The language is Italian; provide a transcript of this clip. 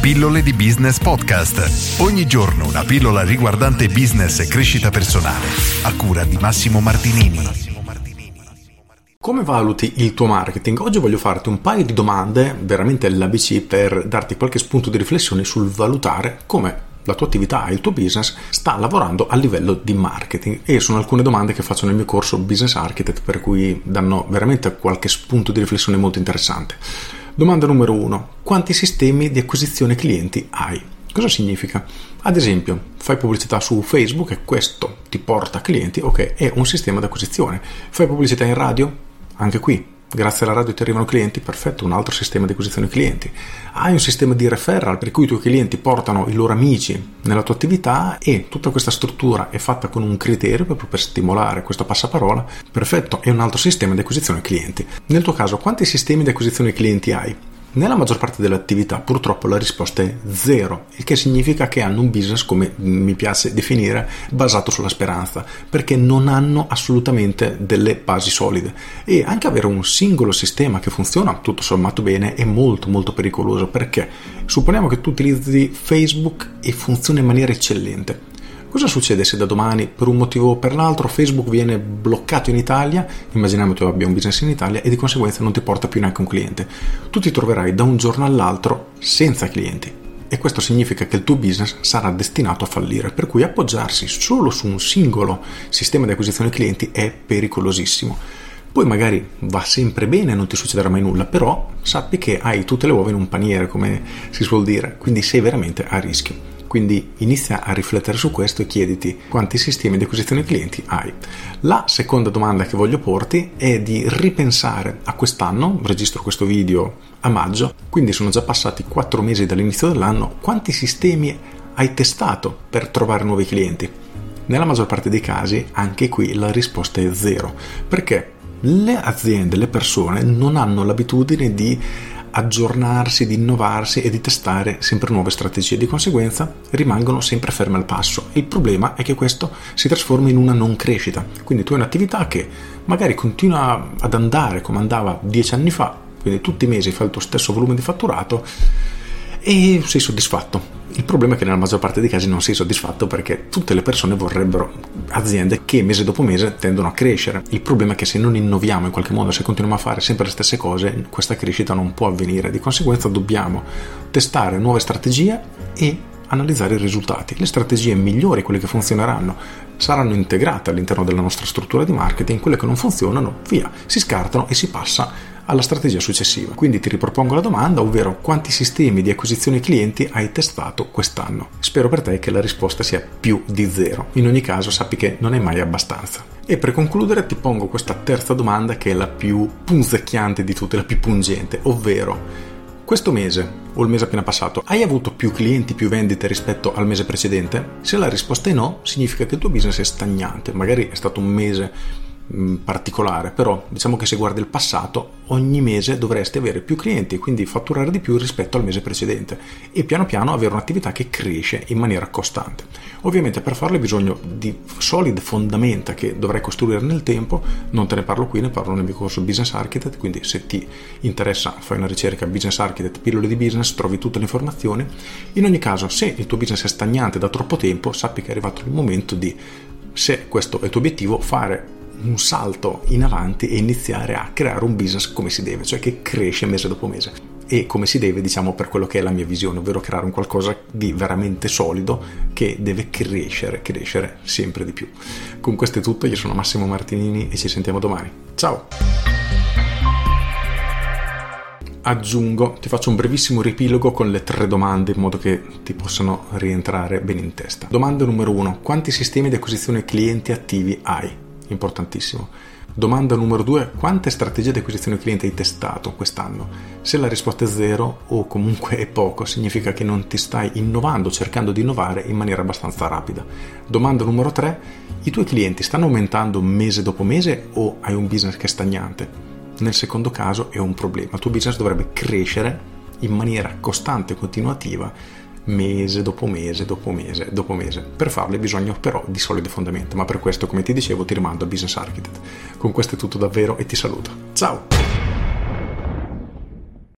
Pillole di Business Podcast. Ogni giorno una pillola riguardante business e crescita personale. A cura di Massimo Martinini. Come valuti il tuo marketing? Oggi voglio farti un paio di domande, veramente l'ABC, per darti qualche spunto di riflessione sul valutare come la tua attività, il tuo business sta lavorando a livello di marketing e sono alcune domande che faccio nel mio corso Business Architect per cui danno veramente qualche spunto di riflessione molto interessante. Domanda numero uno: quanti sistemi di acquisizione clienti hai? Cosa significa? Ad esempio, fai pubblicità su Facebook e questo ti porta clienti, ok, è un sistema di acquisizione. Fai pubblicità in radio? Anche qui Grazie alla radio ti arrivano clienti, perfetto, un altro sistema di acquisizione clienti. Hai un sistema di referral per cui i tuoi clienti portano i loro amici nella tua attività e tutta questa struttura è fatta con un criterio proprio per stimolare questo passaparola. Perfetto, è un altro sistema di acquisizione clienti. Nel tuo caso, quanti sistemi di acquisizione clienti hai? Nella maggior parte delle attività purtroppo la risposta è zero, il che significa che hanno un business, come mi piace definire, basato sulla speranza, perché non hanno assolutamente delle basi solide. E anche avere un singolo sistema che funziona tutto sommato bene è molto molto pericoloso perché supponiamo che tu utilizzi Facebook e funziona in maniera eccellente Cosa succede se da domani, per un motivo o per l'altro, Facebook viene bloccato in Italia? Immaginiamo che tu abbia un business in Italia e di conseguenza non ti porta più neanche un cliente. Tu ti troverai da un giorno all'altro senza clienti. E questo significa che il tuo business sarà destinato a fallire, per cui appoggiarsi solo su un singolo sistema di acquisizione clienti è pericolosissimo. Poi magari va sempre bene, non ti succederà mai nulla, però sappi che hai tutte le uova in un paniere, come si suol dire, quindi sei veramente a rischio. Quindi inizia a riflettere su questo e chiediti quanti sistemi di acquisizione clienti hai. La seconda domanda che voglio porti è di ripensare a quest'anno, registro questo video a maggio, quindi sono già passati 4 mesi dall'inizio dell'anno, quanti sistemi hai testato per trovare nuovi clienti? Nella maggior parte dei casi anche qui la risposta è zero, perché le aziende, le persone non hanno l'abitudine di aggiornarsi, di innovarsi e di testare sempre nuove strategie. Di conseguenza rimangono sempre ferme al passo. Il problema è che questo si trasforma in una non crescita. Quindi tu hai un'attività che magari continua ad andare come andava dieci anni fa, quindi tutti i mesi fai il tuo stesso volume di fatturato e sei soddisfatto. Il problema è che nella maggior parte dei casi non sei soddisfatto perché tutte le persone vorrebbero aziende che mese dopo mese tendono a crescere. Il problema è che se non innoviamo in qualche modo, se continuiamo a fare sempre le stesse cose, questa crescita non può avvenire. Di conseguenza dobbiamo testare nuove strategie e analizzare i risultati. Le strategie migliori, quelle che funzioneranno, saranno integrate all'interno della nostra struttura di marketing, quelle che non funzionano, via, si scartano e si passa alla strategia successiva. Quindi ti ripropongo la domanda, ovvero quanti sistemi di acquisizione clienti hai testato quest'anno? Spero per te che la risposta sia più di zero. In ogni caso sappi che non è mai abbastanza. E per concludere ti pongo questa terza domanda che è la più punzecchiante di tutte, la più pungente, ovvero questo mese o il mese appena passato hai avuto più clienti, più vendite rispetto al mese precedente? Se la risposta è no, significa che il tuo business è stagnante, magari è stato un mese particolare, però diciamo che se guardi il passato, ogni mese dovresti avere più clienti quindi fatturare di più rispetto al mese precedente e piano piano avere un'attività che cresce in maniera costante. Ovviamente per farlo hai bisogno di solide fondamenta che dovrai costruire nel tempo, non te ne parlo qui, ne parlo nel mio corso Business Architect, quindi se ti interessa fai una ricerca Business Architect, pillole di business, trovi tutte le informazioni. In ogni caso, se il tuo business è stagnante da troppo tempo, sappi che è arrivato il momento di se questo è il tuo obiettivo, fare un salto in avanti e iniziare a creare un business come si deve, cioè che cresce mese dopo mese e come si deve, diciamo, per quello che è la mia visione, ovvero creare un qualcosa di veramente solido che deve crescere, crescere sempre di più. Con questo è tutto, io sono Massimo Martinini e ci sentiamo domani. Ciao! Aggiungo, ti faccio un brevissimo riepilogo con le tre domande in modo che ti possano rientrare bene in testa. Domanda numero uno, quanti sistemi di acquisizione clienti attivi hai? Importantissimo. Domanda numero due, quante strategie di acquisizione cliente hai testato quest'anno? Se la risposta è zero o comunque è poco, significa che non ti stai innovando, cercando di innovare in maniera abbastanza rapida. Domanda numero tre, i tuoi clienti stanno aumentando mese dopo mese o hai un business che è stagnante? Nel secondo caso è un problema, il tuo business dovrebbe crescere in maniera costante e continuativa mese dopo mese dopo mese dopo mese. Per farlo hai bisogno però di solide fondamenta, ma per questo, come ti dicevo, ti rimando a Business Architect. Con questo è tutto davvero e ti saluto. Ciao!